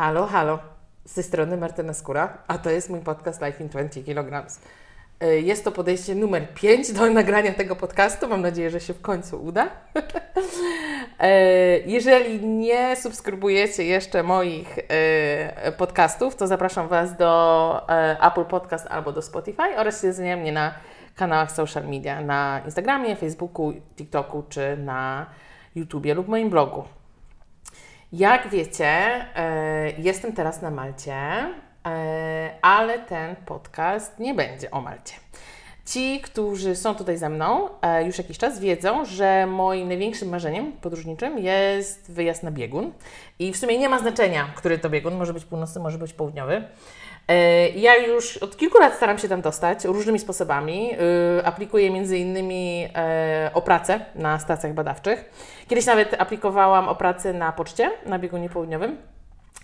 Halo, halo. Z tej strony Martyna Skóra, a to jest mój podcast Life in 20 kg. Jest to podejście numer 5 do nagrania tego podcastu. Mam nadzieję, że się w końcu uda. E, jeżeli nie subskrybujecie jeszcze moich e, podcastów, to zapraszam Was do e, Apple Podcast albo do Spotify oraz śledzenia mnie na kanałach social media, na Instagramie, Facebooku, TikToku czy na YouTubie lub moim blogu. Jak wiecie, e, jestem teraz na Malcie, e, ale ten podcast nie będzie o Malcie. Ci, którzy są tutaj ze mną e, już jakiś czas, wiedzą, że moim największym marzeniem podróżniczym jest wyjazd na biegun. I w sumie nie ma znaczenia, który to biegun, może być północny, może być południowy. Ja już od kilku lat staram się tam dostać różnymi sposobami. Aplikuję między innymi o pracę na stacjach badawczych. Kiedyś nawet aplikowałam o pracę na poczcie, na biegunie południowym.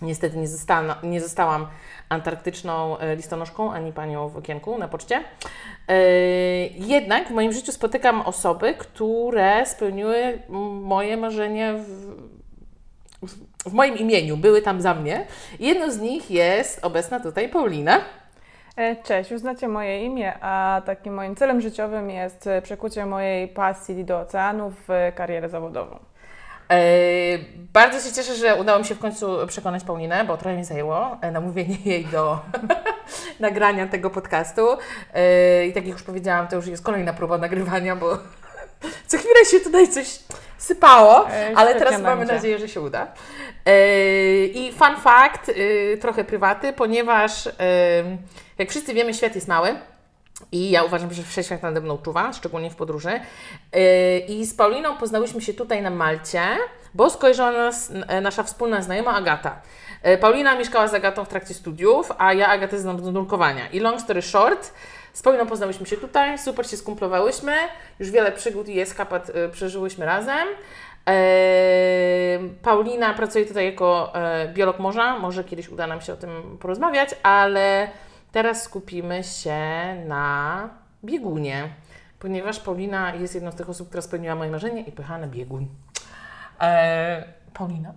Niestety nie, została, nie zostałam antarktyczną listonoszką ani panią w okienku na poczcie. Jednak w moim życiu spotykam osoby, które spełniły moje marzenie w, w moim imieniu, były tam za mnie. Jedną z nich jest obecna tutaj Paulina. E, cześć, już znacie moje imię, a takim moim celem życiowym jest e, przekucie mojej pasji do oceanu w karierę zawodową. E, bardzo się cieszę, że udało mi się w końcu przekonać Paulinę, bo trochę mi zajęło namówienie jej do nagrania tego podcastu. I tak jak już powiedziałam, to już jest kolejna próba nagrywania, bo co chwilę się tutaj coś sypało, e, ale teraz będzie. mamy nadzieję, że się uda. E, I fun fact, e, trochę prywaty, ponieważ jak wszyscy wiemy, świat jest mały. I ja uważam, że wszechświat nade mną czuwa, szczególnie w podróży. I z Pauliną poznałyśmy się tutaj na Malcie, bo skojarzyła nas nasza wspólna znajoma Agata. Paulina mieszkała z Agatą w trakcie studiów, a ja Agatę znam z nurkowania. I long story short, z Pauliną poznałyśmy się tutaj, super się skumplowałyśmy, już wiele przygód i eskapat y, przeżyłyśmy razem. E, Paulina pracuje tutaj jako e, biolog morza, może kiedyś uda nam się o tym porozmawiać, ale teraz skupimy się na biegunie, ponieważ Paulina jest jedną z tych osób, która spełniła moje marzenie i pojechała na biegun. E, Paulina?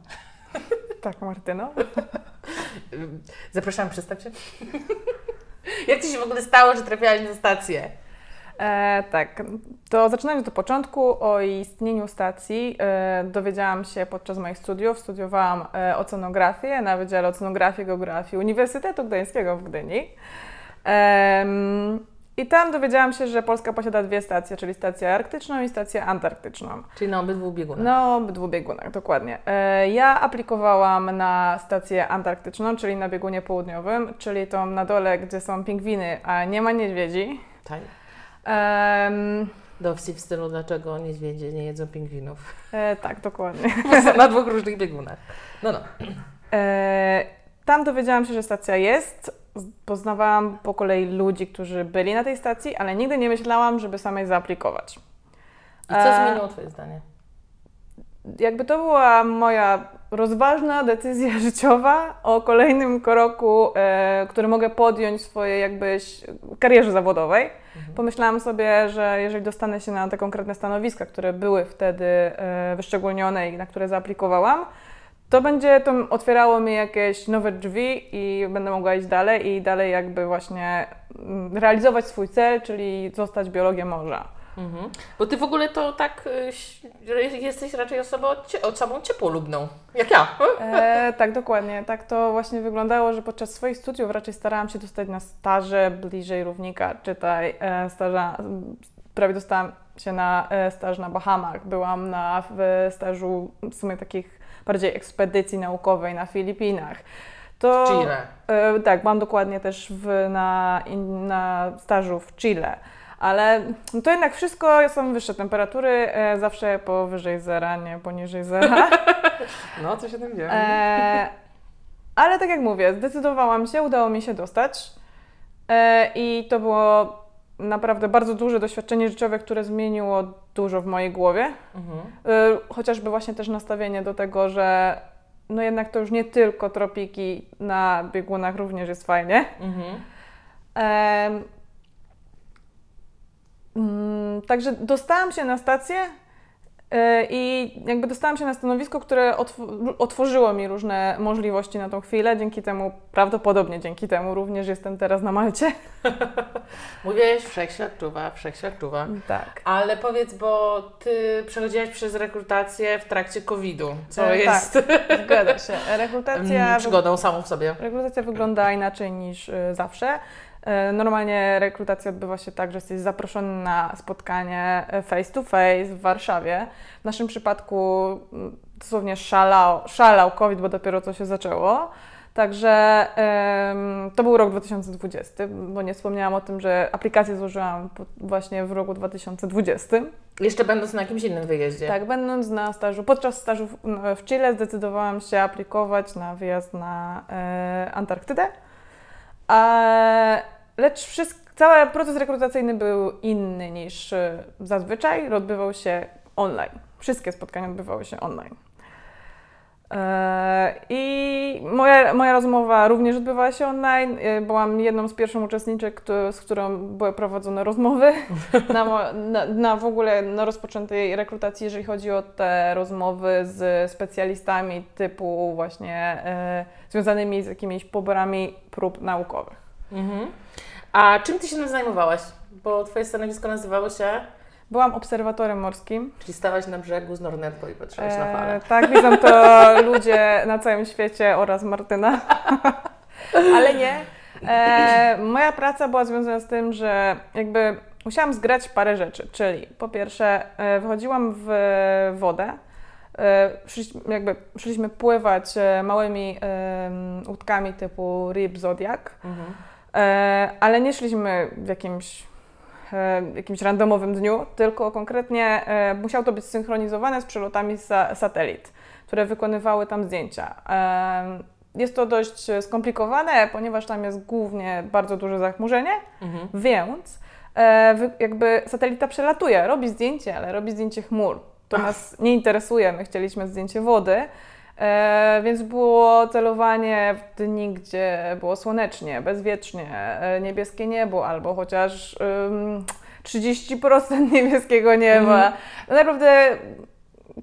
Tak, Martyno. Zapraszam, przedstaw się. Jak to się w ogóle stało, że trafiałaś na stację? E, tak, to zaczynając od początku o istnieniu stacji e, dowiedziałam się podczas moich studiów. Studiowałam e, oceanografię na Wydziale Oceanografii i Geografii Uniwersytetu Gdańskiego w Gdyni. I tam dowiedziałam się, że Polska posiada dwie stacje, czyli stację arktyczną i stację antarktyczną. Czyli na obydwu biegunach. Na obydwu biegunach, dokładnie. E, ja aplikowałam na stację antarktyczną, czyli na biegunie południowym, czyli tą na dole, gdzie są pingwiny, a nie ma niedźwiedzi. Tak. Um, Dowcip w stylu, dlaczego niedźwiedzie nie jedzą pingwinów. E, tak, dokładnie. na dwóch różnych biegunach. No, no. E, tam dowiedziałam się, że stacja jest poznawałam po kolei ludzi, którzy byli na tej stacji, ale nigdy nie myślałam, żeby samej zaaplikować. I co e... zmieniło Twoje zdanie? Jakby to była moja rozważna decyzja życiowa o kolejnym kroku, e, który mogę podjąć w swojej jakby karierze zawodowej. Mhm. Pomyślałam sobie, że jeżeli dostanę się na te konkretne stanowiska, które były wtedy e, wyszczególnione i na które zaaplikowałam, to będzie to otwierało mi jakieś nowe drzwi i będę mogła iść dalej i dalej jakby właśnie mm, realizować swój cel, czyli zostać biologiem morza. Mhm. Bo ty w ogóle to tak y, jesteś raczej osobą, osobą ciepłolubną, jak ja. E, tak, dokładnie. Tak to właśnie wyglądało, że podczas swoich studiów raczej starałam się dostać na staże bliżej równika, czytaj e, staża, prawie dostałam się na e, staż na Bahamach. Byłam na w stażu w sumie takich bardziej ekspedycji naukowej na Filipinach. To, w Chile. E, tak, mam dokładnie też w, na, na stażu w Chile. Ale to jednak wszystko są wyższe temperatury, e, zawsze powyżej zera, nie poniżej zera. no, co się tam dzieje? E, ale tak jak mówię, zdecydowałam się, udało mi się dostać. E, I to było naprawdę bardzo duże doświadczenie życiowe, które zmieniło dużo w mojej głowie. Mhm. Y, chociażby właśnie też nastawienie do tego, że no jednak to już nie tylko tropiki na biegunach również jest fajnie. Mhm. także dostałam się na stację I jakby dostałam się na stanowisko, które otw- otworzyło mi różne możliwości na tą chwilę. Dzięki temu, prawdopodobnie dzięki temu również jestem teraz na Malcie. Mówiłeś, wszechświat czuwa, wszechświat czuwa. Tak. Ale powiedz, bo Ty przechodziłaś przez rekrutację w trakcie COVID-u, co E, jest Tak, zgadza się. Rekrutacja, mm, przygodą samą w sobie. rekrutacja wygląda inaczej niż y, zawsze. E, Normalnie rekrutacja odbywa się tak, że jesteś zaproszony na spotkanie face to face w Warszawie. W naszym przypadku mm, dosłownie szalał, szalał COVID, bo dopiero co się zaczęło. Także to był rok 2020, bo nie wspomniałam o tym, że aplikację złożyłam właśnie w roku 2020. Jeszcze będąc na jakimś innym wyjeździe. Tak, będąc na stażu, podczas stażu w, w Chile zdecydowałam się aplikować na wyjazd na e, Antarktydę. Lecz wszystko, cały proces rekrutacyjny był inny niż e, zazwyczaj. Odbywał się online. Wszystkie spotkania odbywały się online. E, I moja, moja rozmowa również odbywała się online. E, Byłam jedną z pierwszych uczestniczek, z którą były prowadzone rozmowy na, na, na w ogóle na rozpoczętej rekrutacji, jeżeli chodzi o te rozmowy z specjalistami typu właśnie e, związanymi z jakimiś poborami prób naukowych. Mhm. A czym Ty się tym zajmowałaś? Bo Twoje stanowisko nazywało się, Byłam obserwatorem morskim. czyli stałaś na brzegu z Nornetpo i patrzyłaś na falę. E, tak, widzą to ludzie na całym świecie oraz Martyna. Ale nie. E, moja praca była związana z tym, że jakby musiałam zgrać parę rzeczy, czyli po pierwsze e, wychodziłam w wodę, szliśmy, jakby szliśmy pływać małymi łódkami typu Rib Zodiac, Mhm. Ale nie szliśmy w jakimś, jakimś randomowym dniu, tylko konkretnie e, musiało to być synchronizowane z przelotami sa satelit, które wykonywały tam zdjęcia. E, jest to dość skomplikowane, ponieważ tam jest głównie bardzo duże zachmurzenie, Mhm. więc e, jakby satelita przelatuje, robi zdjęcie, ale robi zdjęcie chmur. To Ach. nas nie interesuje, my chcieliśmy zdjęcie wody. E, więc było celowanie w dni, gdzie było słonecznie, bezwiecznie, e, niebieskie niebo, albo chociaż ym, 30% niebieskiego nieba. No Naprawdę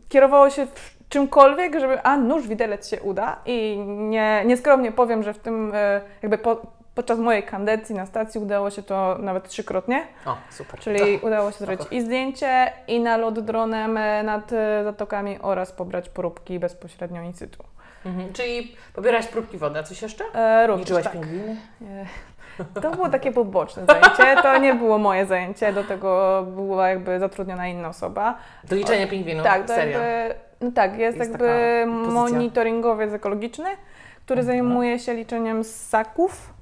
kierowało się czymkolwiek, żeby a nóż widelec się uda i nie, nieskromnie powiem, że w tym e, jakby po, podczas mojej kandydacji na stacji udało się to nawet trzykrotnie, O, super. czyli udało się zrobić i zdjęcie i nalot dronem e, nad e, zatokami oraz pobrać próbki bezpośrednio in situ. Mhm. Czyli pobierałaś próbki wody, a coś jeszcze? E, również, Liczyłaś tak. pingwiny? E, To było takie poboczne zajęcie, to nie było moje zajęcie, do tego była jakby zatrudniona inna osoba. Do liczenia pingwinów? tak, to Serio? jakby, no tak, jest, Jest jakby monitoringowiec ekologiczny, który Mhm. zajmuje się liczeniem ssaków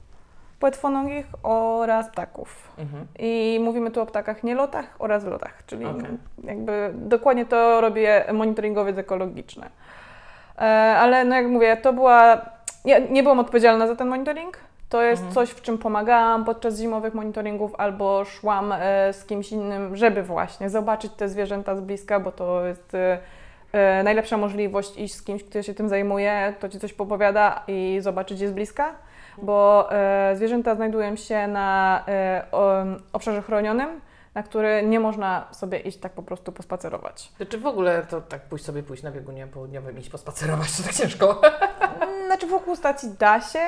płetwonogich oraz ptaków. Mhm. I mówimy tu o ptakach nielotach oraz lotach, czyli Okej. jakby dokładnie to robię monitoringowiec ekologiczny. E, ale no jak mówię, to była. Ja nie byłam odpowiedzialna za ten monitoring. To jest Mhm. coś, w czym pomagałam podczas zimowych monitoringów albo szłam e, z kimś innym, żeby właśnie zobaczyć te zwierzęta z bliska, bo to jest e, e, najlepsza możliwość iść z kimś, kto się tym zajmuje, to ci coś popowiada i zobaczyć je z bliska, bo e, zwierzęta znajdują się na e, obszarze chronionym, na który nie można sobie iść tak po prostu pospacerować. Czy w ogóle to tak pójść sobie pójść na biegunie południowym, iść pospacerować, to tak ciężko? Znaczy wokół stacji da się,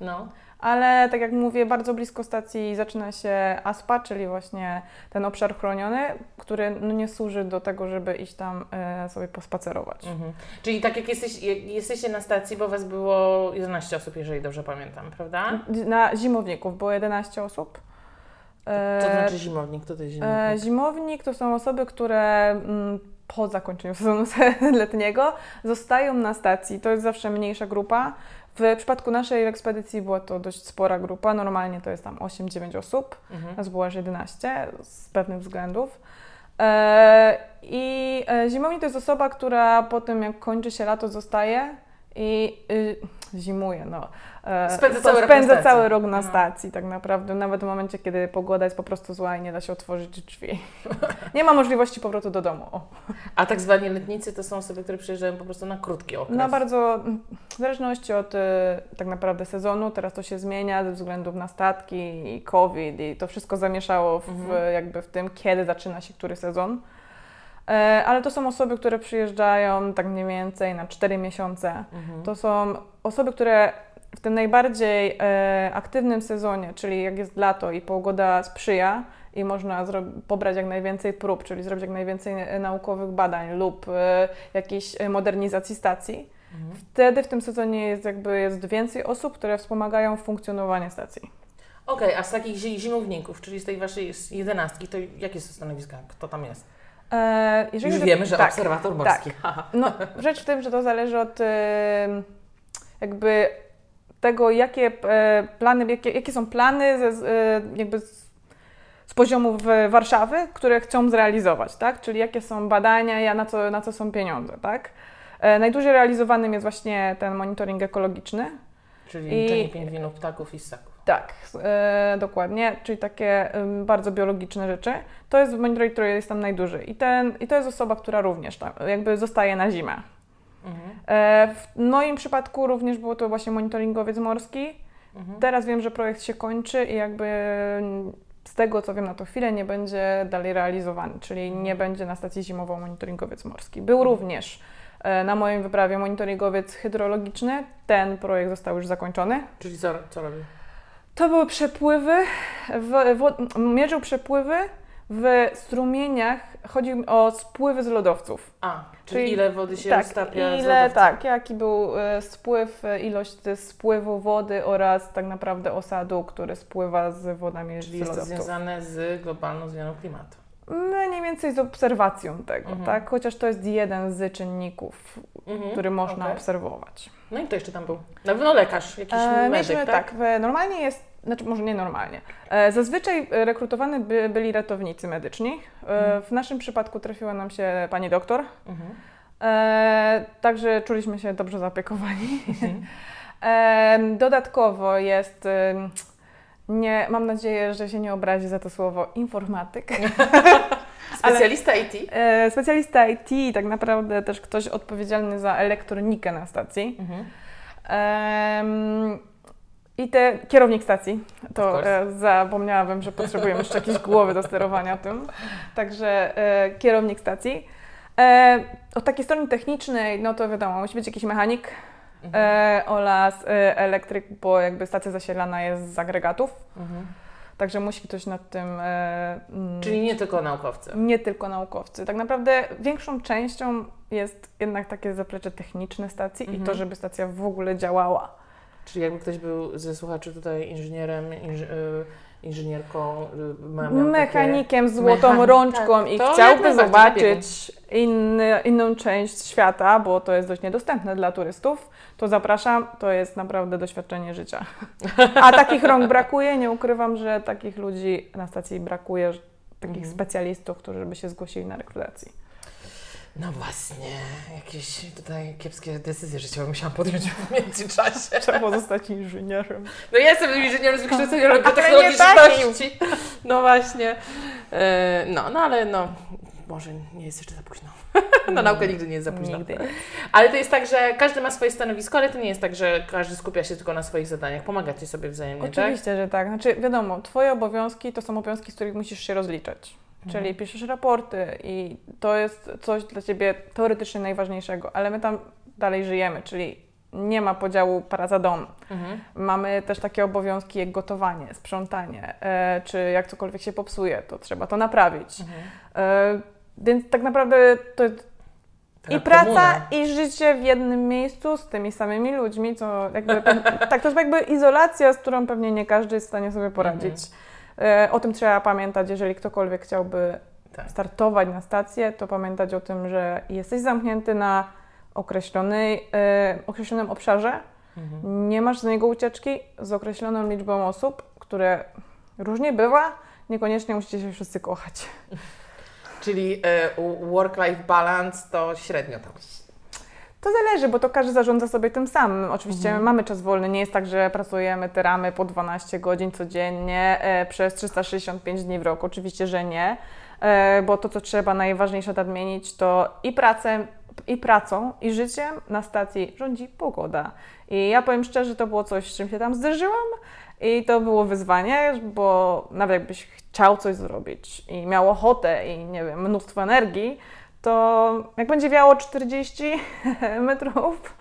No. Ale tak jak mówię, bardzo blisko stacji zaczyna się ASPA, czyli właśnie ten obszar chroniony, który no nie służy do tego, żeby iść tam e, sobie pospacerować. Mhm. Czyli tak jak jesteś, jak jesteście na stacji, bo Was było 11 osób, jeżeli dobrze pamiętam, prawda? Na zimowników było 11 osób. E, Co to znaczy zimownik? Co to jest E, zimownik? zimownik to są osoby, które mm, po zakończeniu sezonu letniego zostają na stacji. To jest zawsze mniejsza grupa. W przypadku naszej ekspedycji była to dość spora grupa. Normalnie to jest tam 8-9 osób. Mhm. Nas było aż 11 z pewnych względów. E, I e, zimownik to jest osoba, która po tym, jak kończy się lato, zostaje i y, zimuje. No. E, Spędza cały rok na spędza stacji. cały rok na No. stacji, tak naprawdę. Nawet w momencie, kiedy pogoda jest po prostu zła i nie da się otworzyć drzwi. nie ma możliwości powrotu do domu. O. A tak zwani letnicy to są osoby, które przyjeżdżają po prostu na krótki okres. Na bardzo, w zależności od y, tak naprawdę sezonu, teraz to się zmienia ze względu na statki i COVID i to wszystko zamieszało w, Mhm. jakby w tym, kiedy zaczyna się który sezon. E, ale to są osoby, które przyjeżdżają tak mniej więcej na 4 miesiące. Mhm. To są osoby, które w tym najbardziej e, aktywnym sezonie, czyli jak jest lato i pogoda sprzyja i można pobrać jak najwięcej prób, czyli zrobić jak najwięcej e, naukowych badań lub e, jakiejś modernizacji stacji, mhm. wtedy w tym sezonie jest jakby jest więcej osób, które wspomagają funkcjonowanie stacji. Okej, okay, a z takich zimowników, czyli z tej waszej jedenastki, to jakie są stanowiska? Kto tam jest? E, jeżeli Już wiemy, że tak, obserwator morski. Tak. No, rzecz w tym, że to zależy od jakby tego, jakie e, plany, jakie, jakie są plany ze, e, jakby z, z poziomu Warszawy, które chcą zrealizować, tak? Czyli jakie są badania, na co, na co są pieniądze, tak? Najdłużej realizowanym jest właśnie ten monitoring ekologiczny. Czyli liczenie pingwinów, ptaków i ssaków. Tak, e, dokładnie, czyli takie e, bardzo biologiczne rzeczy. To jest monitoring, który jest tam najdłużej. I, ten, I to jest osoba, która również tam jakby zostaje na zimę. Mhm. E, w moim przypadku również było to właśnie monitoringowiec morski. Mhm. Teraz wiem, że projekt się kończy i jakby z tego, co wiem na to chwilę, nie będzie dalej realizowany, czyli nie mhm. będzie na stacji zimową monitoringowiec morski. Był mhm. również e, na mojej wyprawie monitoringowiec hydrologiczny. Ten projekt został już zakończony. Czyli co, co robił? To były przepływy, w, w, mierzył przepływy w strumieniach, chodzi o spływy z lodowców. A, czyli, czyli ile wody się tak, roztapia ile, Tak, jaki był e, spływ, e, ilość spływu wody oraz tak naprawdę osadu, który spływa z wodami czyli z lodowców. Jest to związane z globalną zmianą klimatu. Mniej więcej z obserwacją tego, mhm. tak? Chociaż to jest jeden z czynników, mhm. który można okay. obserwować. No i kto jeszcze tam był? Na pewno lekarz, jakiś e, medyk, tak? tak? Normalnie jest znaczy może nie normalnie. E, zazwyczaj rekrutowani by, byli ratownicy medyczni. E, mhm. W naszym przypadku trafiła nam się pani doktor. Mhm. E, także czuliśmy się dobrze zaopiekowani. Mhm. E, dodatkowo jest, nie, mam nadzieję, że się nie obrazi za to słowo, informatyk. Specjalista Ale, IT? E, specjalista IT, tak naprawdę też ktoś odpowiedzialny za elektronikę na stacji. Mhm. I te kierownik stacji, to e, zapomniałabym, że potrzebujemy jeszcze jakiejś głowy do sterowania tym. Także e, kierownik stacji. E, od takiej strony technicznej, no to wiadomo, musi być jakiś mechanik mhm. e, oraz e, elektryk, bo jakby stacja zasilana jest z agregatów. Mhm. Także musi ktoś nad tym. E, mm, Czyli nie tylko naukowcy. Nie tylko naukowcy. Tak naprawdę większą częścią jest jednak takie zaplecze techniczne stacji mhm. i to, mhm. żeby stacja w ogóle działała. Czyli jakby ktoś był ze słuchaczy tutaj inżynierem, inż, y, inżynierką, y, mechanikiem z złotą rączką tak, i chciałby zobaczyć inny, inną część świata, bo to jest dość niedostępne dla turystów, to zapraszam, to jest naprawdę doświadczenie życia. A takich rąk brakuje, nie ukrywam, że takich ludzi na stacji brakuje, takich mhm. specjalistów, którzy by się zgłosili na rekrutacji. No właśnie, jakieś tutaj kiepskie decyzje życiowe musiałam podjąć w międzyczasie. Trzeba zostać inżynierem. No ja jestem inżynierem z wykształcenia biotechnologiczności. No właśnie. E, no, no ale no, może nie jest jeszcze za późno. Na naukę nigdy nie jest za późno. Nigdy. Ale to jest tak, że każdy ma swoje stanowisko, ale to nie jest tak, że każdy skupia się tylko na swoich zadaniach. Pomagacie sobie wzajemnie, Oczywiście, tak? że tak. Znaczy, wiadomo, Twoje obowiązki to są obowiązki, z których musisz się rozliczać. Czyli mhm. piszesz raporty i to jest coś dla Ciebie teoretycznie najważniejszego, ale my tam dalej żyjemy, czyli nie ma podziału praca dom. Mhm. Mamy też takie obowiązki jak gotowanie, sprzątanie, e, czy jak cokolwiek się popsuje, to trzeba to naprawić. Mhm. E, więc tak naprawdę to jest i praca, komuna. i życie w jednym miejscu z tymi samymi ludźmi, co jakby, tak, to jest jakby izolacja, z którą pewnie nie każdy jest w stanie sobie poradzić. Mhm. E, o tym trzeba pamiętać, jeżeli ktokolwiek chciałby tak. startować na stację, to pamiętać o tym, że jesteś zamknięty na określonej, e, określonym obszarze, mhm. nie masz z niego ucieczki z określoną liczbą osób, które różnie bywa, niekoniecznie musicie się wszyscy kochać. Czyli e, work-life balance to średnio tam to zależy, bo to każdy zarządza sobie tym samym. Oczywiście mhm. mamy czas wolny, nie jest tak, że pracujemy te ramy po 12 godzin codziennie e, przez 365 dni w roku. Oczywiście, że nie, e, bo to, co trzeba najważniejsze nadmienić, to i pracę, i pracą, i życiem na stacji rządzi pogoda. I ja powiem szczerze, to było coś, z czym się tam zderzyłam i to było wyzwanie, bo nawet jakbyś chciał coś zrobić i miał ochotę i nie wiem, mnóstwo energii, to jak będzie wiało 40 metrów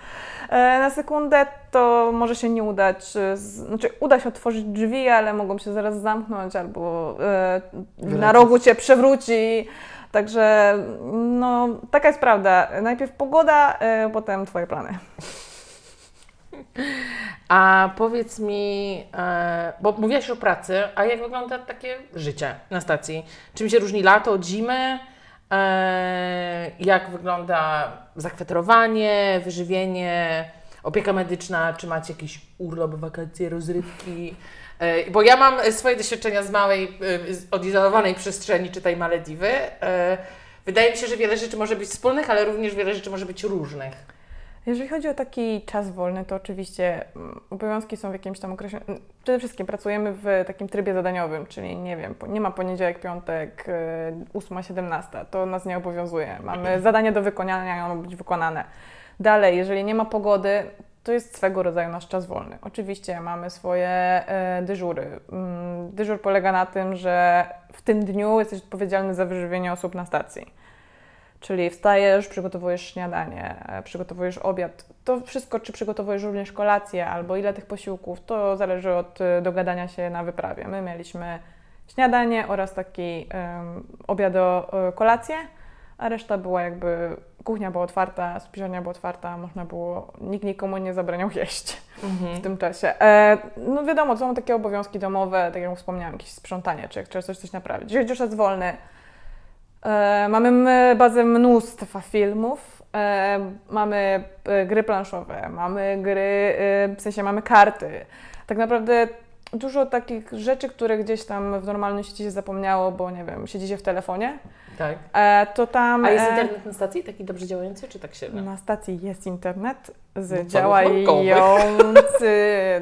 e, na sekundę, to może się nie udać. e, Znaczy, uda się otworzyć drzwi, ale mogą się zaraz zamknąć albo e, na rogu cię przewróci. Także no, taka jest prawda. Najpierw pogoda, e, potem Twoje plany. A powiedz mi, e, bo mówiłaś o pracy, a jak wygląda takie życie na stacji? Czym się różni lato od zimy? E, jak wygląda zakwaterowanie, wyżywienie, opieka medyczna? Czy macie jakiś urlop, wakacje, rozrywki? E, bo ja mam swoje doświadczenia z małej, e, odizolowanej przestrzeni, czytaj Malediwy. Wydaje mi się, że wiele rzeczy może być wspólnych, ale również wiele rzeczy może być różnych. Jeżeli chodzi o taki czas wolny, to oczywiście mm, obowiązki są w jakimś tam okresie. Przede wszystkim pracujemy w takim trybie zadaniowym, czyli nie wiem, nie ma poniedziałek, piątek, y, 8-17, to nas nie obowiązuje. Mamy zadanie do wykonania ono być wykonane. Dalej, jeżeli nie ma pogody, to jest swego rodzaju nasz czas wolny. Oczywiście mamy swoje e, dyżury. Mm, Dyżur polega na tym, że w tym dniu jesteś odpowiedzialny za wyżywienie osób na stacji. Czyli wstajesz, przygotowujesz śniadanie, e, przygotowujesz obiad. To wszystko, czy przygotowujesz również kolację, albo ile tych posiłków, to zależy od e, dogadania się na wyprawie. My mieliśmy śniadanie oraz taki um, obiado, e, kolację, a reszta była jakby, kuchnia była otwarta, spiżarnia była otwarta, można było, nikt nikomu nie zabraniał jeść w tym czasie. E, no wiadomo, są takie obowiązki domowe, tak jak wspomniałam, jakieś sprzątanie, czy jak trzeba coś, coś naprawić. Jeżeli już czas wolny, mamy m- bazę mnóstwa filmów, e, mamy e, gry planszowe, mamy gry, e, w sensie mamy karty. Tak naprawdę dużo takich rzeczy, które gdzieś tam w normalnym świecie się zapomniało, bo nie wiem, siedzicie w telefonie, Tak. e, to tam... A jest e, internet na stacji taki dobrze działający, czy tak średnio? na stacji jest internet No, z celów działający.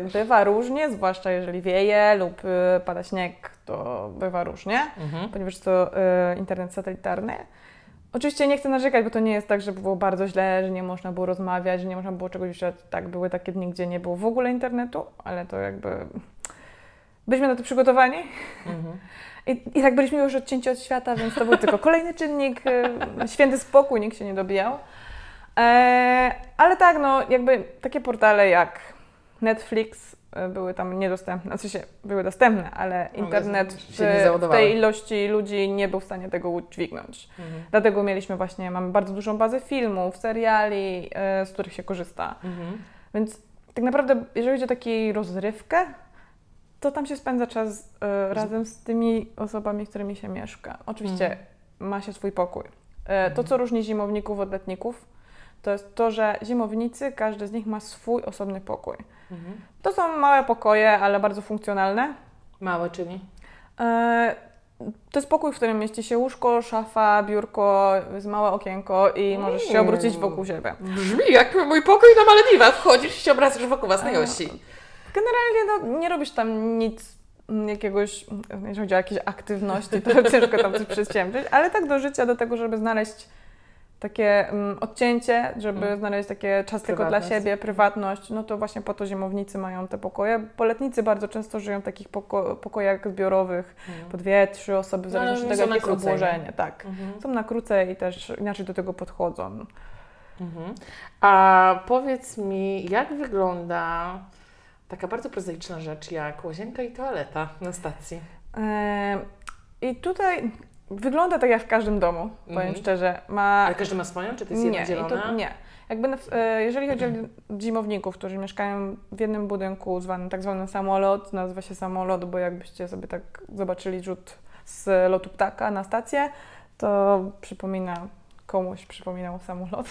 Bywa różnie, zwłaszcza jeżeli wieje lub y, pada śnieg, to bywa różnie, Mhm. ponieważ to y, internet satelitarny. Oczywiście nie chcę narzekać, bo to nie jest tak, że było bardzo źle, że nie można było rozmawiać, że nie można było czegoś jeszcze. Tak, były takie dni, gdzie nie było w ogóle internetu, ale to jakby. Byliśmy na to przygotowani. Mhm. I, I tak byliśmy już odcięci od świata, więc to był tylko kolejny czynnik, e, święty spokój, nikt się nie dobijał. E, ale tak, no jakby takie portale jak Netflix e, były tam niedostępne, znaczy się były dostępne, ale internet w, tej ilości ludzi nie był w stanie tego udźwignąć. Mhm. Dlatego mieliśmy właśnie, mamy bardzo dużą bazę filmów, seriali, e, z których się korzysta. Mhm. Więc tak naprawdę, jeżeli chodzi o taką rozrywkę, to tam się spędza czas e, razem z tymi osobami, którymi się mieszka. Oczywiście Mhm. ma się swój pokój. E, to, co różni zimowników od letników, to jest to, że zimownicy, każdy z nich ma swój osobny pokój. Mhm. To są małe pokoje, ale bardzo funkcjonalne. Małe czyli? E, to jest pokój, w którym mieści się łóżko, szafa, biurko, jest małe okienko i możesz się obrócić wokół siebie. Brzmi jak mój pokój na Malediwach. Wchodzisz i się obracasz wokół własnej osi. Generalnie no, nie robisz tam nic mm, jakiegoś, mm, jeżeli chodzi o jakieś aktywności, to ciężko tam coś przedsięwziąć, ale tak do życia, do tego, żeby znaleźć takie mm, odcięcie, żeby Mm. znaleźć takie czas tylko dla siebie, prywatność, no to właśnie po to zimownicy mają te pokoje. Poletnicy bardzo często żyją w takich poko- pokojach zbiorowych, po dwie, trzy osoby, w No, ale zależności od są tego, jakie jest obłożenie. Tak. Mhm. Są na krócej i też inaczej do tego podchodzą. Mhm. A powiedz mi, jak wygląda taka bardzo prozaiczna rzecz jak łazienka i toaleta na stacji? I tutaj wygląda tak jak w każdym domu, powiem Mhm. szczerze. Ma Ale każdy ma swoją, czy to jest nie, i zielona? to, nie. Jakby e, jeżeli chodzi o zimowników, którzy mieszkają w jednym budynku zwanym tak zwany samolot, nazywa się samolot, bo jakbyście sobie tak zobaczyli rzut z lotu ptaka na stację, to przypomina komuś przypominał samolot.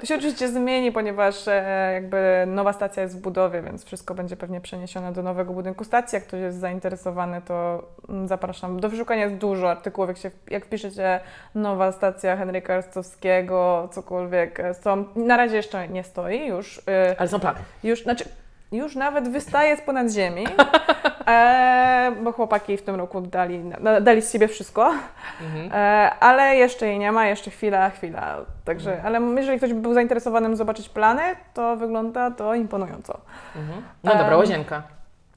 To się oczywiście zmieni, ponieważ e, jakby nowa stacja jest w budowie, więc wszystko będzie pewnie przeniesione do nowego budynku stacji. Jak ktoś jest zainteresowany, to mm, zapraszam. Do wyszukania jest dużo artykułów. Jak, się, jak wpiszecie nowa stacja Henryka Rostowskiego, cokolwiek, e, są, na razie jeszcze nie stoi, już, e, Ale są plany. już, znaczy, już nawet wystaje z ponad ziemi, e, bo chłopaki w tym roku dali, dali z siebie wszystko. Mhm. E, ale jeszcze jej nie ma, jeszcze chwila, chwila. Także, Mhm. ale jeżeli ktoś by był zainteresowany zobaczyć plany, to wygląda to imponująco. Mhm. No dobra, łazienka.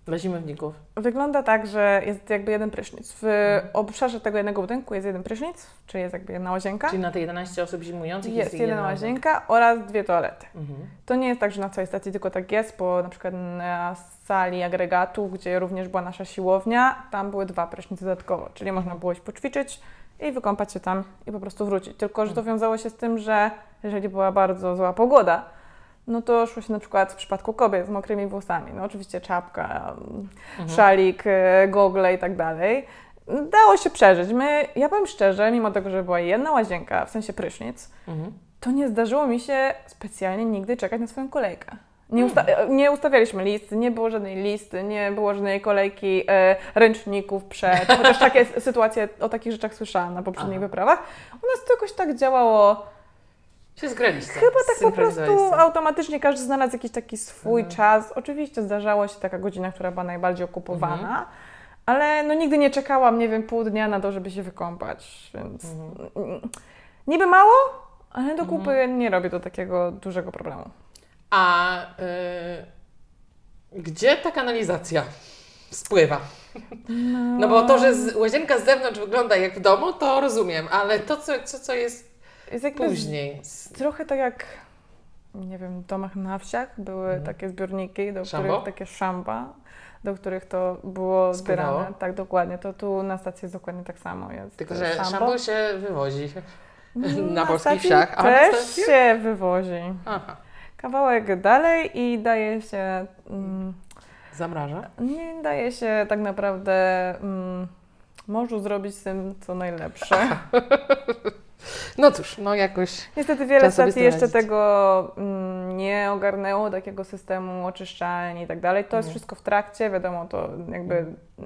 Dla zimowników. Wygląda tak, że jest jakby jeden prysznic. W obszarze tego jednego budynku jest jeden prysznic, czyli jest jakby jedna łazienka. Czyli na te 11 osób zimujących jest, Jest jedna łazienka oraz dwie toalety. Mhm. To nie jest tak, że na całej stacji tylko tak jest, bo na przykład na sali agregatu, gdzie również była nasza siłownia, tam były dwa prysznice dodatkowo, czyli można było się poćwiczyć i wykąpać się tam i po prostu wrócić. Tylko, że to wiązało się z tym, że jeżeli była bardzo zła pogoda, no to szło się na przykład w przypadku kobiet z mokrymi włosami, no oczywiście czapka, szalik, e, gogle i tak dalej. Dało się przeżyć. My, ja powiem szczerze, mimo tego, że była jedna łazienka, w sensie prysznic, Mhm. to nie zdarzyło mi się specjalnie nigdy czekać na swoją kolejkę. Nie, usta- nie ustawialiśmy listy, nie było żadnej listy, nie było żadnej kolejki e, ręczników przed. Chociaż takie sytuacje, o takich rzeczach słyszałam na poprzednich Aha. wyprawach. U nas to jakoś tak działało. Się zgraliście. Chyba tak po prostu automatycznie każdy znalazł jakiś taki swój Mhm. czas. Oczywiście zdarzała się taka godzina, która była najbardziej okupowana. Mhm. Ale no nigdy nie czekałam, nie wiem, pół dnia na to, żeby się wykąpać, więc Mhm. niby mało, ale do kupy nie robię to takiego dużego problemu. A y, gdzie ta kanalizacja spływa? No bo to, że łazienka z zewnątrz wygląda jak w domu, to rozumiem, ale to, co, co, co jest Jest jakby później. z- trochę tak jak, nie wiem, w domach na wsiach były Mhm. takie zbiorniki, do Szambo? których takie szamba, do których to było Spływało? zbierane. Tak, dokładnie. To tu na stacji jest dokładnie tak samo. Jest Tylko, e, że szambo. szambo się wywozi na polskich stacji wsiach. A na też stacji? się wywozi. Aha, Kawałek dalej i daje się... Mm, zamraża. nie daje się tak naprawdę mm, morzu zrobić z tym co najlepsze. No cóż, no jakoś Niestety wiele stacji jeszcze tego mm, nie ogarnęło, takiego systemu oczyszczalni i tak dalej. To jest wszystko w trakcie, wiadomo, to jakby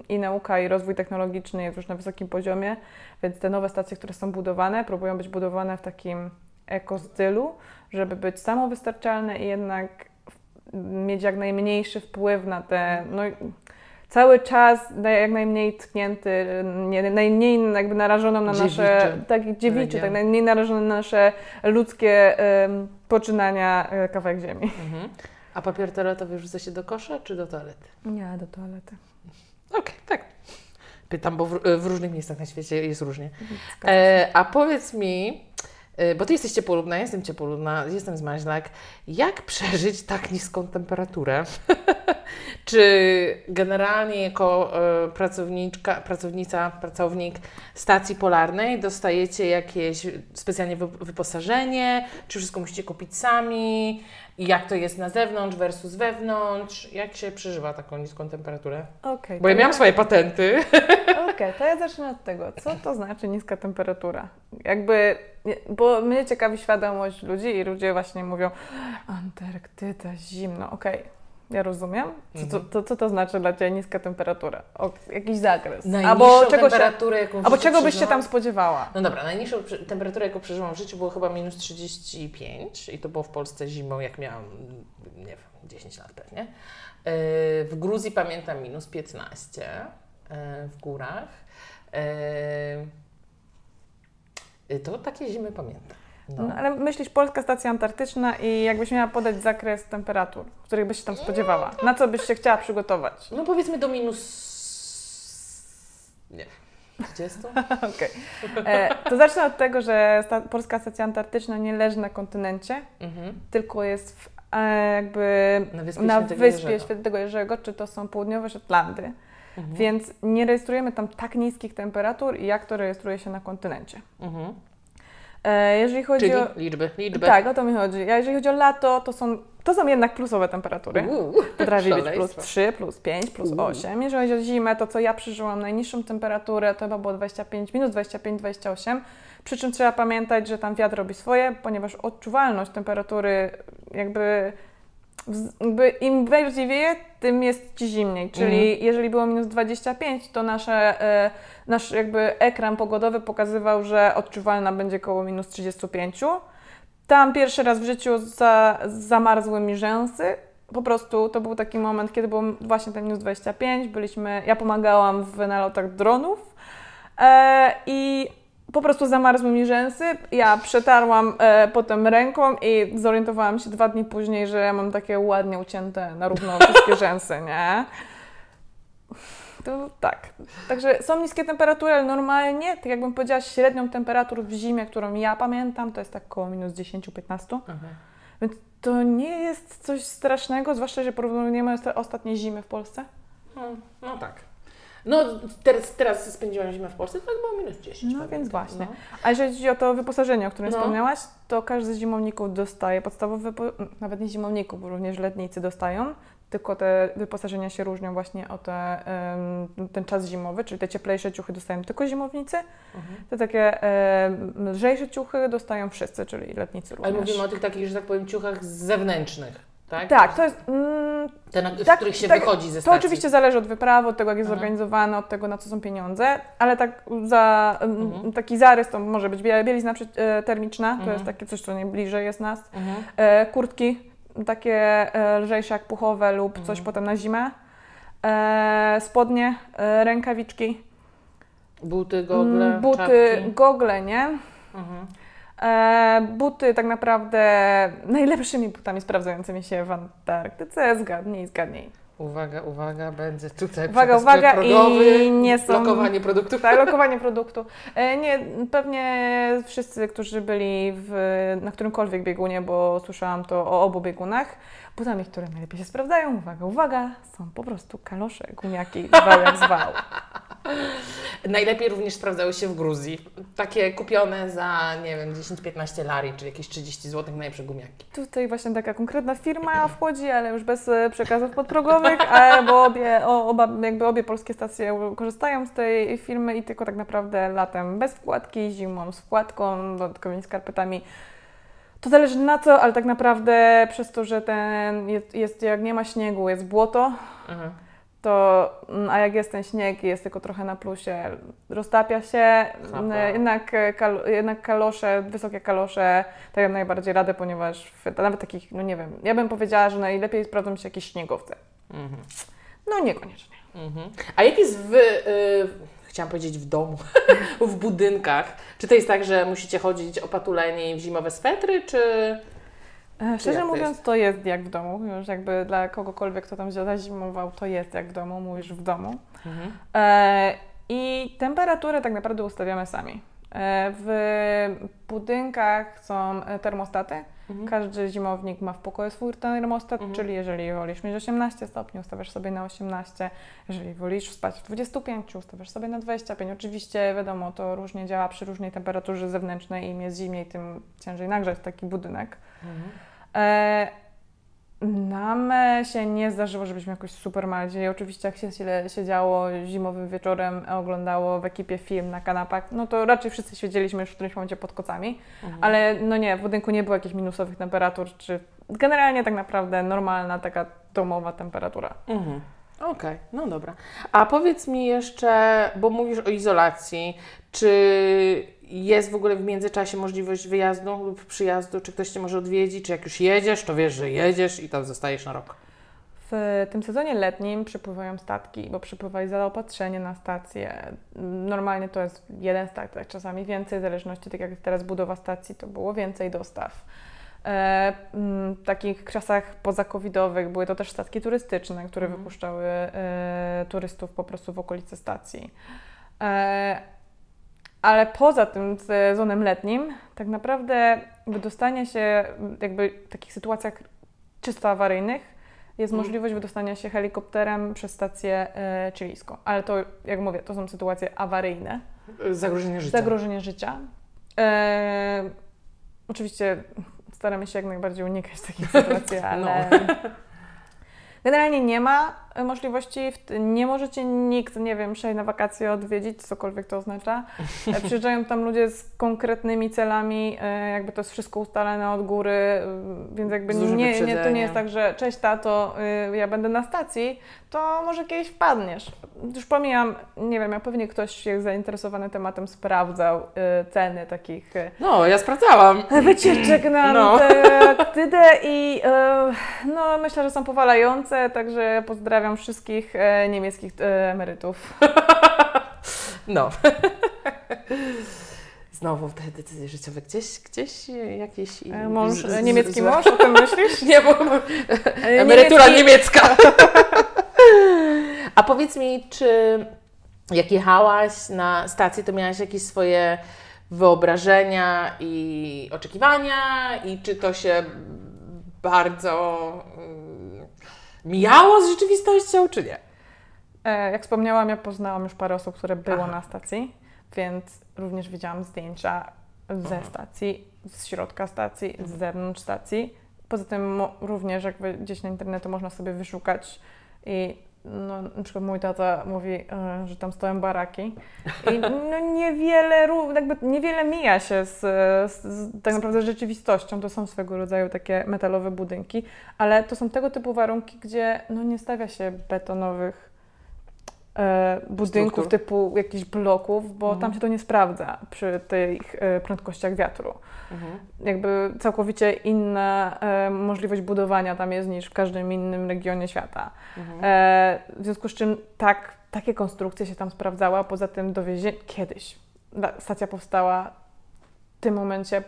i nauka, i rozwój technologiczny jest już na wysokim poziomie, więc te nowe stacje, które są budowane, próbują być budowane w takim ekostylu, żeby być samowystarczalne i jednak mieć jak najmniejszy wpływ na te, no cały czas jak najmniej tknięty, nie, najmniej jakby narażoną na nasze, Dziewiczy tak dziewiczy, tak najmniej narażone na nasze ludzkie em, poczynania e, kawałek ziemi. Mhm. A papier toaletowy wrzuca się do kosza czy do toalety? Nie, do toalety. Okej, tak. Pytam, bo w, w różnych miejscach na świecie jest różnie. E, a powiedz mi, e, bo ty jesteś ciepłolubna, ja jestem ciepłolubna, jestem z Maźlak. Jak przeżyć tak niską temperaturę? Czy generalnie jako e, pracowniczka, pracownica, pracownik stacji polarnej dostajecie jakieś specjalnie wy, wyposażenie? Czy wszystko musicie kupić sami? I jak to jest na zewnątrz versus wewnątrz? Jak się przeżywa taką niską temperaturę? Okej, Bo ja miałam swoje patenty. Okej, to ja zacznę od tego. Co to znaczy niska temperatura? Jakby, bo mnie ciekawi świadomość ludzi i ludzie właśnie mówią Antarktyda, zimno. Okej, ja rozumiem. Co, to, Mhm. to, co to znaczy dla Ciebie niska temperatura? O, jakiś zakres. Najniższą Albo czego, się, temperaturę, jaką w albo czego byś się tam spodziewała? No dobra, najniższą temperaturę, jaką przeżyłam w życiu, było chyba minus 35 i to było w Polsce zimą, jak miałam, nie wiem, 10 lat pewnie. Yy, W Gruzji pamiętam minus 15 yy, w górach. Yy, To takie zimy pamiętam. No. No, ale myślisz, Polska Stacja Antarktyczna i jakbyś miała podać zakres temperatur, których byś się tam spodziewała? Na co byś się chciała przygotować? no powiedzmy do minus... nie wiem, 30? Okej. E, To zacznę od tego, że sta- Polska Stacja Antarktyczna nie leży na kontynencie, Mhm. tylko jest w, e, jakby Na wyspie na Świętego wyspie Jerzego. Świętego Jerzego, czy to są południowe Szetlandy, Mhm. więc nie rejestrujemy tam tak niskich temperatur, jak to rejestruje się na kontynencie. Mhm. E, Jeżeli chodzi Czyli o... liczby, liczby. Tak, o to mi chodzi. A jeżeli chodzi o lato, to są, to są jednak plusowe temperatury. Uuu, Potrafi być plus szaleństwo. 3, plus 5, plus Uuu. 8. Jeżeli chodzi o zimę, to co ja przeżyłam najniższą temperaturę, to chyba było 25, minus 25-28. Przy czym trzeba pamiętać, że tam wiatr robi swoje, ponieważ odczuwalność temperatury jakby im bardziej wieje, tym jest ci zimniej. Czyli Mhm. jeżeli było minus 25, to nasze, e, nasz jakby ekran pogodowy pokazywał, że odczuwalna będzie koło minus 35. Tam pierwszy raz w życiu za, zamarzły mi rzęsy. Po prostu to był taki moment, kiedy było właśnie ten minus 25. Byliśmy, ja pomagałam w nalotach dronów e, i po prostu zamarzły mi rzęsy. Ja przetarłam e, potem ręką i zorientowałam się dwa dni później, że ja mam takie ładnie ucięte na równo wszystkie rzęsy, nie? To tak. Także są niskie temperatury, ale normalnie, tak jakbym powiedziała, średnią temperatur w zimie, którą ja pamiętam, to jest tak około minus 10-15. Więc to nie jest coś strasznego, zwłaszcza, że porównujemy ostatnie zimy w Polsce. No, no tak. No teraz, teraz spędziłam zimę w Polsce, to tak było minus 10. No pamiętam. więc właśnie. No. A jeżeli chodzi o to wyposażenie, o którym No. wspomniałaś, to każdy z zimowników dostaje podstawowe, nawet nie zimowników, bo również letnicy dostają, tylko te wyposażenia się różnią właśnie o te, ten czas zimowy, czyli te cieplejsze ciuchy dostają tylko zimownicy, Mhm. te takie lżejsze ciuchy dostają wszyscy, czyli letnicy Ale również. mówimy o tych takich, że tak powiem, ciuchach zewnętrznych, tak? Tak, to jest... Mm, Te, na, z tak, których się tak, wychodzi ze To stacji. oczywiście zależy od wyprawy, od tego, jak jest Aha. zorganizowane, od tego, na co są pieniądze, ale tak za m, Mhm. taki zarys to może być biel- bielizna e, termiczna, to Mhm. jest takie coś, co najbliżej jest nas. Mhm. E, kurtki, takie e, lżejsze jak puchowe lub coś Mhm. potem na zimę. E, spodnie, e, rękawiczki, Buty, gogle, mm, buty, czapki. gogle, nie? Mhm. E, buty tak naprawdę najlepszymi butami sprawdzającymi się w Antarktyce. Zgadnij, zgadnij. Uwaga, uwaga, będzie tutaj Uwaga, uwaga, progowy, i nie są- blokowanie produktów. Tak, lokowanie produktu. E, Nie, pewnie wszyscy, którzy byli w, na którymkolwiek biegunie, bo słyszałam to o obu biegunach, butami, które najlepiej się sprawdzają, uwaga, uwaga, są po prostu kalosze, gumiaki, zwał jak zwał. Najlepiej również sprawdzały się w Gruzji. Takie kupione za, nie wiem, 10-15 lari, czyli jakieś 30 zł najlepsze gumiaki. Tutaj właśnie taka konkretna firma wchodzi, ale już bez e, przekazów podprogowych, bo obie, oba, jakby obie polskie stacje korzystają z tej firmy i tylko tak naprawdę latem bez wkładki, zimą z wkładką, dodatkowymi skarpetami. To zależy na co, ale tak naprawdę przez to, że ten jest, jest jak nie ma śniegu, jest błoto, Mhm. to, mm, a jak jest ten śnieg i jest tylko trochę na plusie, roztapia się, Chapa. mm, jednak, e, kal, jednak kalosze, wysokie kalosze dają najbardziej radę, ponieważ w, nawet takich, no nie wiem, ja bym powiedziała, że najlepiej sprawdzą się jakieś śniegowce. Mhm. No niekoniecznie. Mhm. A jak jest w, y, chciałam powiedzieć w domu, w budynkach? Czy to jest tak, że musicie chodzić opatuleni w zimowe swetry, czy... E, Szczerze to mówiąc, jest? to jest jak w domu. Już jakby dla kogokolwiek, kto tam zazimował, to jest jak w domu, mówisz w domu. Mhm. E, I temperaturę tak naprawdę ustawiamy sami. E, w budynkach są termostaty. Mhm. Każdy zimownik ma w pokoju swój termostat, Mhm. czyli jeżeli wolisz mieć 18 stopni, ustawiasz sobie na 18. Jeżeli wolisz spać w 25, ustawiasz sobie na 25. Oczywiście wiadomo, to różnie działa przy różnej temperaturze zewnętrznej. Im jest zimniej, tym ciężej nagrzać taki budynek. Mhm. E, nam się nie zdarzyło, żebyśmy jakoś super maldzieli. Oczywiście jak się sie- siedziało zimowym wieczorem, e, oglądało w ekipie film na kanapach, no to raczej wszyscy siedzieliśmy już w którymś momencie pod kocami. Mhm. Ale no nie, w budynku nie było jakichś minusowych temperatur, czy generalnie tak naprawdę normalna taka domowa temperatura. Mhm. Okej, no dobra. A powiedz mi jeszcze, bo mówisz o izolacji, czy jest w ogóle w międzyczasie możliwość wyjazdu lub przyjazdu, czy ktoś Cię może odwiedzić, czy jak już jedziesz, to wiesz, że jedziesz i tam zostajesz na rok? W tym sezonie letnim przypływają statki, bo przypływa i zaopatrzenie na stację. Normalnie to jest jeden statek, czasami więcej, w zależności, tak jak teraz budowa stacji, to było więcej dostaw. E, m, w takich czasach pozakowidowych były to też statki turystyczne, które Mhm. wypuszczały e, turystów po prostu w okolice stacji. E, ale poza tym sezonem letnim, tak naprawdę wydostanie się jakby w takich sytuacjach czysto awaryjnych jest Mhm. możliwość wydostania się helikopterem przez stację chilijską. Ale to, jak mówię, to są sytuacje awaryjne, Zagrożenie życia. zagrożenie życia. E, oczywiście staramy się jak najbardziej unikać takich sytuacji, ale generalnie nie ma możliwości, nie możecie nikt, nie wiem, przyjść na wakacje odwiedzić, cokolwiek to oznacza. E, Przyjeżdżają tam ludzie z konkretnymi celami, e, jakby to jest wszystko ustalone od góry, e, więc jakby nie, nie, to nie jest tak, że cześć tato, ja będę na stacji, to może kiedyś wpadniesz. Już pomijam, nie wiem, jak pewnie ktoś jest zainteresowany tematem, sprawdzał ceny takich No, ja sprawdzałam. wycieczek na No. Antarktydę i no, myślę, że są powalające, także pozdrawiam wszystkich y, niemieckich y, emerytów. No. Znowu te decyzje życiowe. Gdzieś, gdzieś jakieś... E, Mąż, z- z- niemiecki złe- mąż, o tym myślisz? Nie, bo E, emerytura niemiecki- niemiecka. A powiedz mi, czy jak jechałaś na stację, to miałaś jakieś swoje wyobrażenia i oczekiwania i czy to się bardzo mm, mijało z rzeczywistością, czy nie? E, jak wspomniałam, ja poznałam już parę osób, które było Aha. na stacji, więc również widziałam zdjęcia ze stacji, z środka stacji, z zewnątrz stacji. Poza tym również jakby gdzieś na internecie można sobie wyszukać i no, na przykład mój tata mówi, e, że tam stoją baraki i no, niewiele, jakby niewiele mija się z, z, z tak naprawdę rzeczywistością. To są swego rodzaju takie metalowe budynki, ale to są tego typu warunki, gdzie no, nie stawia się betonowych budynków Struktur. typu jakichś bloków, bo Mhm. tam się to nie sprawdza przy tych e, prędkościach wiatru. Jakby całkowicie inna e, możliwość budowania tam jest niż w każdym innym regionie świata. E, w związku z czym tak, takie konstrukcje się tam sprawdzała. Poza tym dowiezie kiedyś. Stacja powstała w tym momencie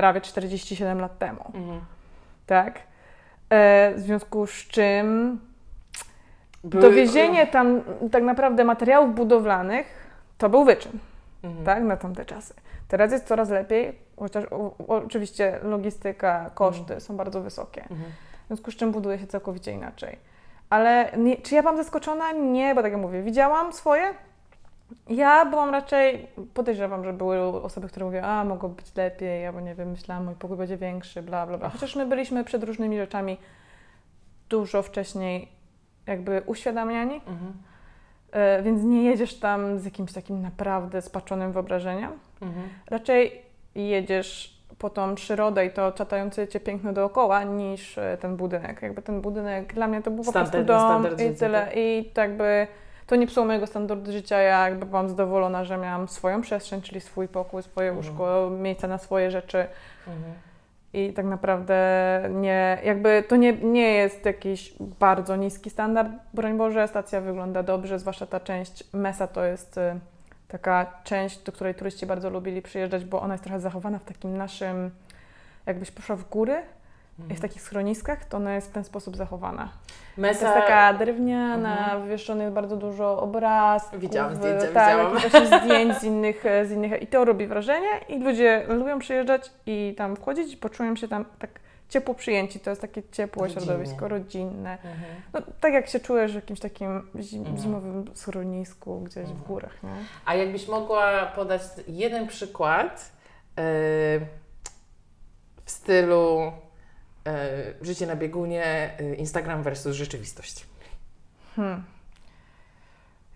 prawie 47 lat temu. Mhm. Tak? E, w związku z czym Były- dowiezienie tam tak naprawdę materiałów budowlanych to był wyczyn, Mhm. tak? Na tamte czasy. Teraz jest coraz lepiej, chociaż oczywiście logistyka, koszty są bardzo wysokie. Mhm. W związku z czym buduje się całkowicie inaczej. Ale nie, czy ja byłam zaskoczona? Nie, bo tak jak mówię, widziałam swoje. Ja byłam raczej, podejrzewam, że były osoby, które mówią, a mogło być lepiej, albo nie wiem, myślałam, mój pokój będzie większy, bla, bla, bla. Chociaż my byliśmy przed różnymi rzeczami dużo wcześniej jakby uświadamiani, Mhm. e, więc nie jedziesz tam z jakimś takim naprawdę spaczonym wyobrażeniem. Mhm. Raczej jedziesz po tą przyrodę i to czatające cię piękno dookoła niż e, ten budynek. Jakby ten budynek dla mnie to był po prostu dom standard i życia, tyle. tak? I tak jakby to nie psuło mojego standardu życia. Ja jakby byłam zadowolona, że miałam swoją przestrzeń, czyli swój pokój, swoje Mhm. łóżko, miejsca na swoje rzeczy. Mhm. I tak naprawdę nie, jakby to nie, nie jest jakiś bardzo niski standard, broń Boże, stacja wygląda dobrze, zwłaszcza ta część Mesa to jest y, taka część, do której turyści bardzo lubili przyjeżdżać, bo ona jest trochę zachowana w takim naszym, jakbyś poszła w góry. W takich schroniskach, to ona jest w ten sposób zachowana. Mesa... To jest taka drewniana, Mhm. wywieszony jest bardzo dużo obrazków. Widziałam zdjęcia, tak, widziałam. zdjęć z innych, e, z innych. I to robi wrażenie i ludzie lubią przyjeżdżać i tam wchodzić i poczują się tam tak ciepło przyjęci. To jest takie ciepłe Rodzinnie. środowisko, rodzinne. Mhm. No, tak jak się czujesz w jakimś takim zim, Mhm. zimowym schronisku gdzieś w Mhm. górach. Nie? A jakbyś mogła podać jeden przykład e, w stylu życie na biegunie, e, Instagram versus rzeczywistość. Hmm.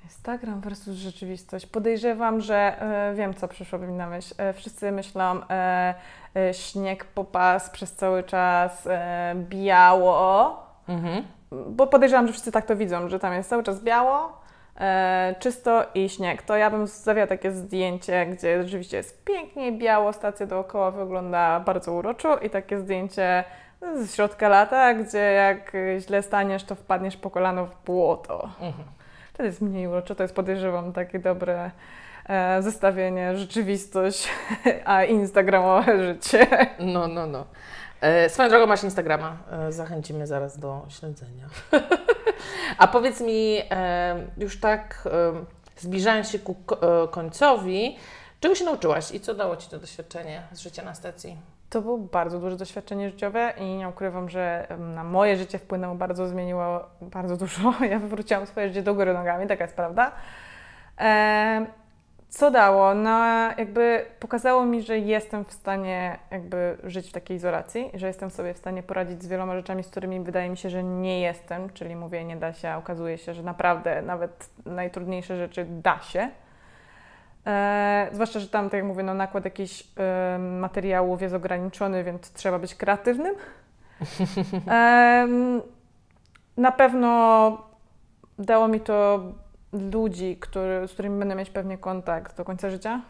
Instagram versus rzeczywistość. Podejrzewam, że e, wiem, co przyszłoby mi na myśl. E, wszyscy myślą e, e, śnieg popas przez cały czas, e, biało, Mhm. bo podejrzewam, że wszyscy tak to widzą, że tam jest cały czas biało, e, czysto i śnieg. To ja bym zostawiła takie zdjęcie, gdzie rzeczywiście jest pięknie biało, stacja dookoła wygląda bardzo uroczo i takie zdjęcie z środka lata, gdzie jak źle staniesz, to wpadniesz po kolano w błoto. Mhm. To jest mniej urocze, to jest podejrzewam takie dobre e, zestawienie rzeczywistość, a instagramowe życie. No, no, no. E, swoją drogą masz Instagrama. E, zachęcimy zaraz do śledzenia. A powiedz mi, e, już tak e, zbliżając się ku e, końcowi, czego się nauczyłaś i co dało Ci to doświadczenie z życia na stacji? To było bardzo duże doświadczenie życiowe i nie ukrywam, że na moje życie wpłynęło bardzo, zmieniło bardzo dużo. Ja wywróciłam swoje życie do góry nogami, taka jest prawda. Co dało? No, jakby pokazało mi, że jestem w stanie jakby żyć w takiej izolacji, że jestem sobie w stanie poradzić z wieloma rzeczami, z którymi wydaje mi się, że nie jestem, czyli mówię, nie da się, a okazuje się, że naprawdę nawet najtrudniejsze rzeczy da się. E, zwłaszcza, że tam, tak jak mówię, no, nakład jakichś e, materiałów jest ograniczony, więc trzeba być kreatywnym. Em, na pewno dało mi to ludzi, który, z którymi będę mieć pewnie kontakt do końca życia.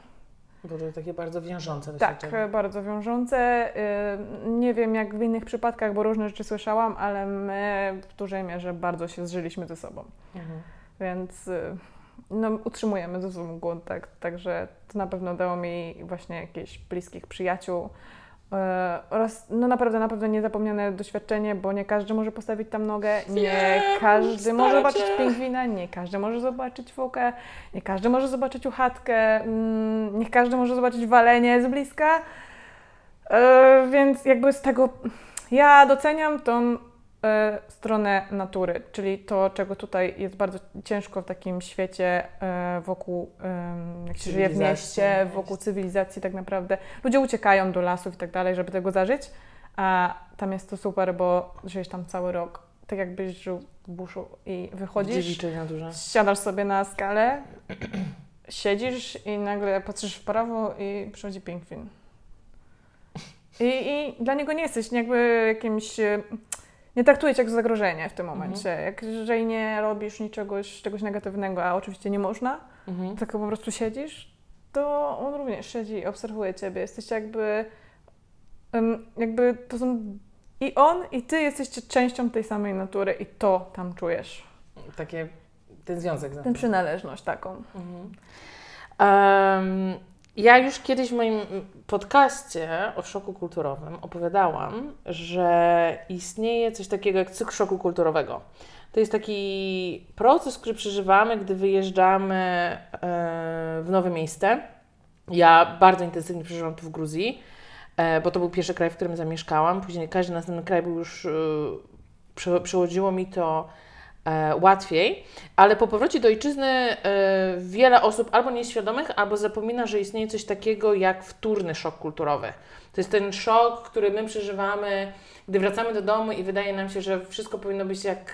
To takie bardzo wiążące Tak, doświadczenie. e, bardzo wiążące. Nie wiem jak w innych przypadkach, bo różne rzeczy słyszałam, ale my w dużej mierze bardzo się zżyliśmy ze sobą. Mhm. Więc y, no, utrzymujemy ze sobą kontakt, także to na pewno dało mi właśnie jakichś bliskich przyjaciół E, oraz no naprawdę, naprawdę niezapomniane doświadczenie, bo nie każdy może postawić tam nogę, nie Wiem, każdy może staram zobaczyć pingwina, nie każdy może zobaczyć fokę, nie każdy może zobaczyć uchatkę, mm, nie każdy może zobaczyć walenie z bliska. E, więc jakby z tego ja doceniam tą stronę natury, czyli to, czego tutaj jest bardzo ciężko w takim świecie e, wokół, jak się żyje w mieście, wokół cywilizacji tak naprawdę. Ludzie uciekają do lasów i tak dalej, żeby tego zażyć, a tam jest to super, bo żyjesz tam cały rok, tak jakbyś żył w buszu i wychodzisz, siadasz sobie na skalę, siedzisz i nagle patrzysz w prawo i przychodzi pingwin. I, I dla niego nie jesteś jakby jakimś... Nie traktuje cię jak zagrożenie w tym momencie. Jak jeżeli nie robisz niczegoś czegoś negatywnego, a oczywiście nie można, Mhm. tylko po prostu siedzisz, to on również siedzi i obserwuje ciebie. Jesteście jakby... jakby to są... I on, i ty jesteście częścią tej samej natury i to tam czujesz. Takie, ten związek. nami. przynależność taką. Mhm. Em, ja już kiedyś w moim podcaście o szoku kulturowym opowiadałam, że istnieje coś takiego jak cykl szoku kulturowego. To jest taki proces, który przeżywamy, gdy wyjeżdżamy e, w nowe miejsce. Ja bardzo intensywnie przeżyłam to w Gruzji, e, bo to był pierwszy kraj, w którym zamieszkałam. Później każdy następny kraj był już, e, prze- przechodziło mi to łatwiej, ale po powrocie do ojczyzny e, wiele osób albo nieświadomych, albo zapomina, że istnieje coś takiego jak wtórny szok kulturowy. To jest ten szok, który my przeżywamy, gdy wracamy do domu i wydaje nam się, że wszystko powinno być jak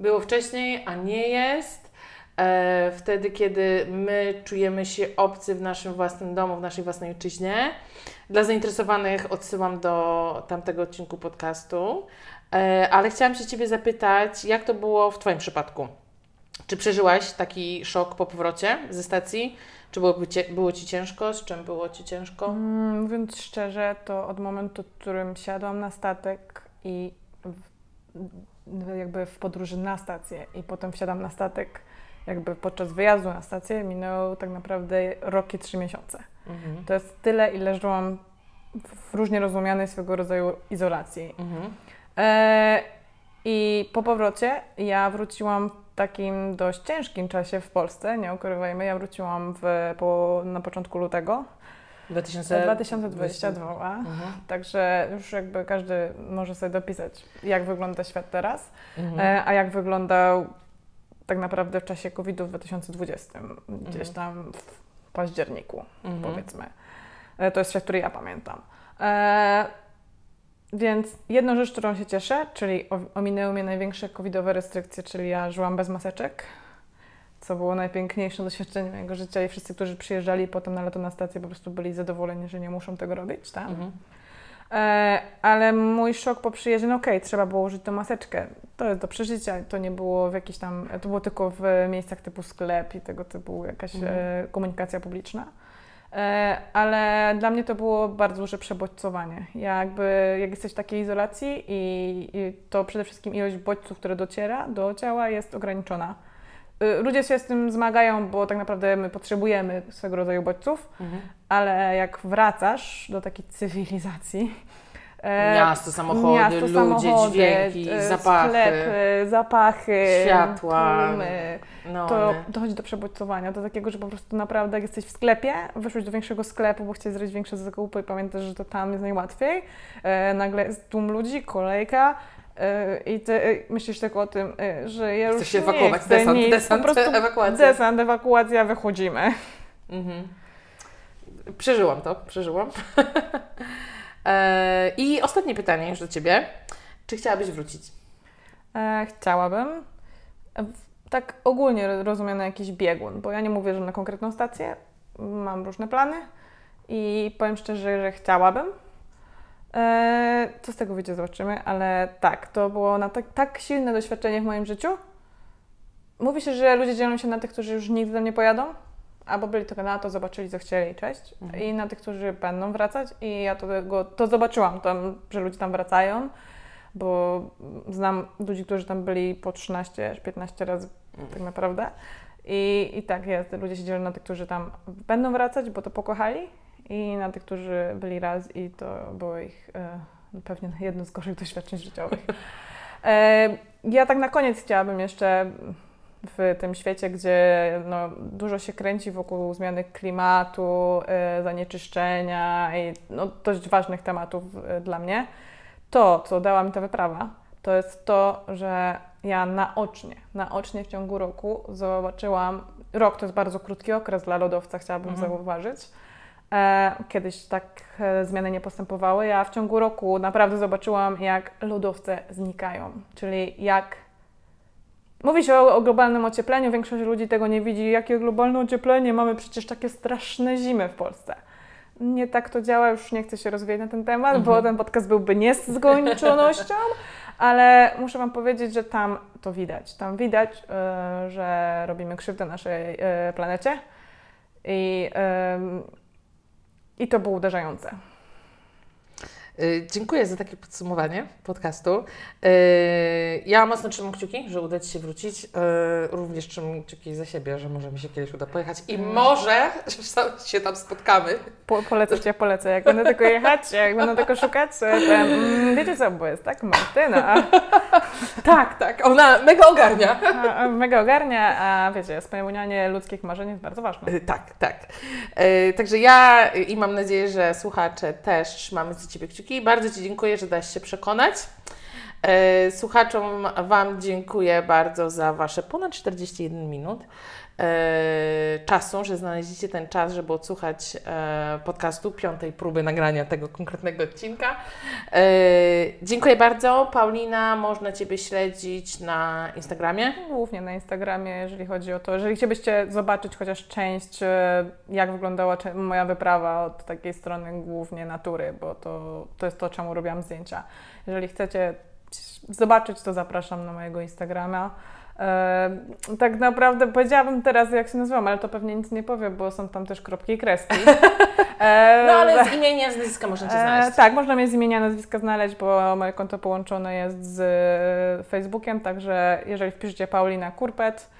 było wcześniej, a nie jest. E, wtedy, kiedy my czujemy się obcy w naszym własnym domu, w naszej własnej ojczyźnie. Dla zainteresowanych odsyłam do tamtego odcinku podcastu. E, ale chciałam się Ciebie zapytać, jak to było w Twoim przypadku? Czy przeżyłaś taki szok po powrocie ze stacji? Czy było, było Ci ciężko? Z czym było Ci ciężko? Mm, Mówiąc szczerze, to od momentu, w którym siadłam na statek i w, jakby w podróży na stację i potem wsiadam na statek jakby podczas wyjazdu na stację minęło tak naprawdę rok i trzy miesiące. Mhm. To jest tyle, ile żyłam w różnie rozumianej swego rodzaju izolacji. Mhm. E, I po powrocie ja wróciłam w takim dość ciężkim czasie w Polsce, nie ukrywajmy. Ja wróciłam w, po, na początku lutego 2000... 2022. Mhm. Także już jakby każdy może sobie dopisać, jak wygląda świat teraz, Mhm. e, a jak wyglądał tak naprawdę w czasie COVID-u w 2020, gdzieś Mhm. tam w październiku, Mhm. powiedzmy. E, To jest świat, który ja pamiętam. E, więc jedną rzecz, którą się cieszę, czyli ominęły mnie największe covidowe restrykcje, czyli ja żyłam bez maseczek, co było najpiękniejszym doświadczeniem mojego życia i wszyscy, którzy przyjeżdżali potem na lato na stację, po prostu byli zadowoleni, że nie muszą tego robić, tak? Mhm. E, ale mój szok po przyjeździe, no okej, trzeba było użyć tą maseczkę. To jest do przeżycia. To nie było w jakiś tam, to było tylko w miejscach typu sklep i tego typu jakaś Mhm. e, komunikacja publiczna. E, ale dla mnie to było bardzo duże przebodźcowanie. Ja jakby, jak jesteś w takiej izolacji i, i to przede wszystkim ilość bodźców, które dociera do ciała jest ograniczona. Y, Ludzie się z tym zmagają, bo tak naprawdę my potrzebujemy swego rodzaju bodźców, Mhm. ale jak wracasz do takiej cywilizacji. E, Miasto, samochody, miasto, ludzie, samochody, dźwięki, e, zapachy, sklepy, zapachy, światła, tłumy, no, to dochodzi do przebodźcowania, do takiego, że po prostu naprawdę jak jesteś w sklepie, wyszłeś do większego sklepu, bo chciałeś zrobić większe zakupy i pamiętasz, że to tam jest najłatwiej, e, nagle jest tłum ludzi, kolejka, e, i ty myślisz tylko o tym, że ja już Chcesz się nie ewakuować, chcę desant, nic, desant, po prostu ewakuacja. desant, ewakuacja, wychodzimy. Mhm. Przeżyłam to, przeżyłam. e, I ostatnie pytanie już do Ciebie. Czy chciałabyś wrócić? E, chciałabym. Tak ogólnie ro- rozumiany jakiś biegun, bo ja nie mówię, że na konkretną stację. Mam różne plany i powiem szczerze, że chciałabym. E, co z tego wyjdzie, zobaczymy, ale tak, to było na tak, tak silne doświadczenie w moim życiu. Mówi się, że ludzie dzielą się na tych, którzy już nigdy tam nie pojadą, albo byli tylko na to, zobaczyli, co chcieli, cześć. Mhm. I na tych, którzy będą wracać. I ja to, tego, to zobaczyłam, tam, że ludzie tam wracają bo znam ludzi, którzy tam byli po 13 aż 15 razy tak naprawdę. I, I tak jest, ludzie się dzielą na tych, którzy tam będą wracać, bo to pokochali i na tych, którzy byli raz i to było ich e, pewnie jedno z gorszych doświadczeń życiowych. E, ja tak na koniec chciałabym jeszcze w tym świecie, gdzie no, dużo się kręci wokół zmiany klimatu, e, zanieczyszczenia i no, dość ważnych tematów e, dla mnie, to, co dała mi ta wyprawa, to jest to, że ja naocznie, naocznie w ciągu roku zobaczyłam, rok to jest bardzo krótki okres dla lodowca, chciałabym mhm. zauważyć, E, kiedyś tak e, zmiany nie postępowały. Ja w ciągu roku naprawdę zobaczyłam, jak lodowce znikają, czyli jak Mówi się o, o, globalnym ociepleniu, większość ludzi tego nie widzi. Jakie globalne ocieplenie? Mamy przecież takie straszne zimy w Polsce. Nie tak to działa, już nie chcę się rozwijać na ten temat, mhm. bo ten podcast byłby nie z skończonością, ale muszę Wam powiedzieć, że tam to widać. Tam widać, yy, że robimy krzywdę naszej yy, planecie i yy, i to było uderzające. Y, dziękuję za takie podsumowanie podcastu. Y, ja mocno trzymam kciuki, że uda Ci się wrócić. Y, również trzymam kciuki za siebie, że może mi się kiedyś uda pojechać i mm. może się tam spotkamy. Po, polecę Cię, polecę. Jak będę tylko jechać, jak będę tylko szukać, to mm, wiecie co, bo jest tak Martyna. tak, tak. Ona mega ogarnia. A, mega ogarnia, a wiecie, spełnianie ludzkich marzeń jest bardzo ważne. Tak, tak. Także ja i mam nadzieję, że słuchacze też trzymamy za Ciebie kciuki bardzo Ci dziękuję, że daś się przekonać. E, słuchaczom Wam dziękuję bardzo za Wasze ponad 41 minut e, czasu, że znaleźliście ten czas, żeby odsłuchać e, podcastu, piątej próby nagrania tego konkretnego odcinka. Dziękuję bardzo. Paulina, można Ciebie śledzić na Instagramie? Głównie na Instagramie, jeżeli chodzi o to, jeżeli chcielibyście zobaczyć chociaż część, jak wyglądała moja wyprawa od takiej strony głównie natury, bo to, to jest to, czemu robiłam zdjęcia. Jeżeli chcecie zobaczyć, to zapraszam na mojego Instagrama. E, tak naprawdę powiedziałabym teraz, jak się nazywam, ale to pewnie nic nie powie, bo są tam też kropki i kreski. E, no ale z imienia, z nazwiska można Cię e, znaleźć. tak, można mnie z imienia, nazwiska znaleźć, bo moje konto połączone jest z Facebookiem, także jeżeli wpiszecie Paulina Kurpet,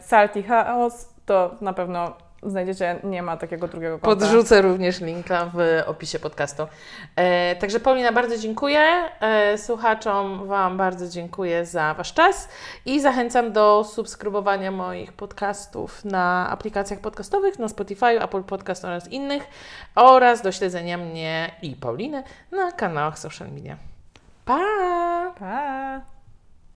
Salty Chaos, to na pewno znajdziecie, nie ma takiego drugiego konta. Podrzucę również linka w opisie podcastu. E, także Paulina, bardzo dziękuję. E, słuchaczom Wam bardzo dziękuję za Wasz czas i zachęcam do subskrybowania moich podcastów na aplikacjach podcastowych, na Spotify, Apple Podcast oraz innych oraz do śledzenia mnie i Pauliny na kanałach social media. Pa! Pa!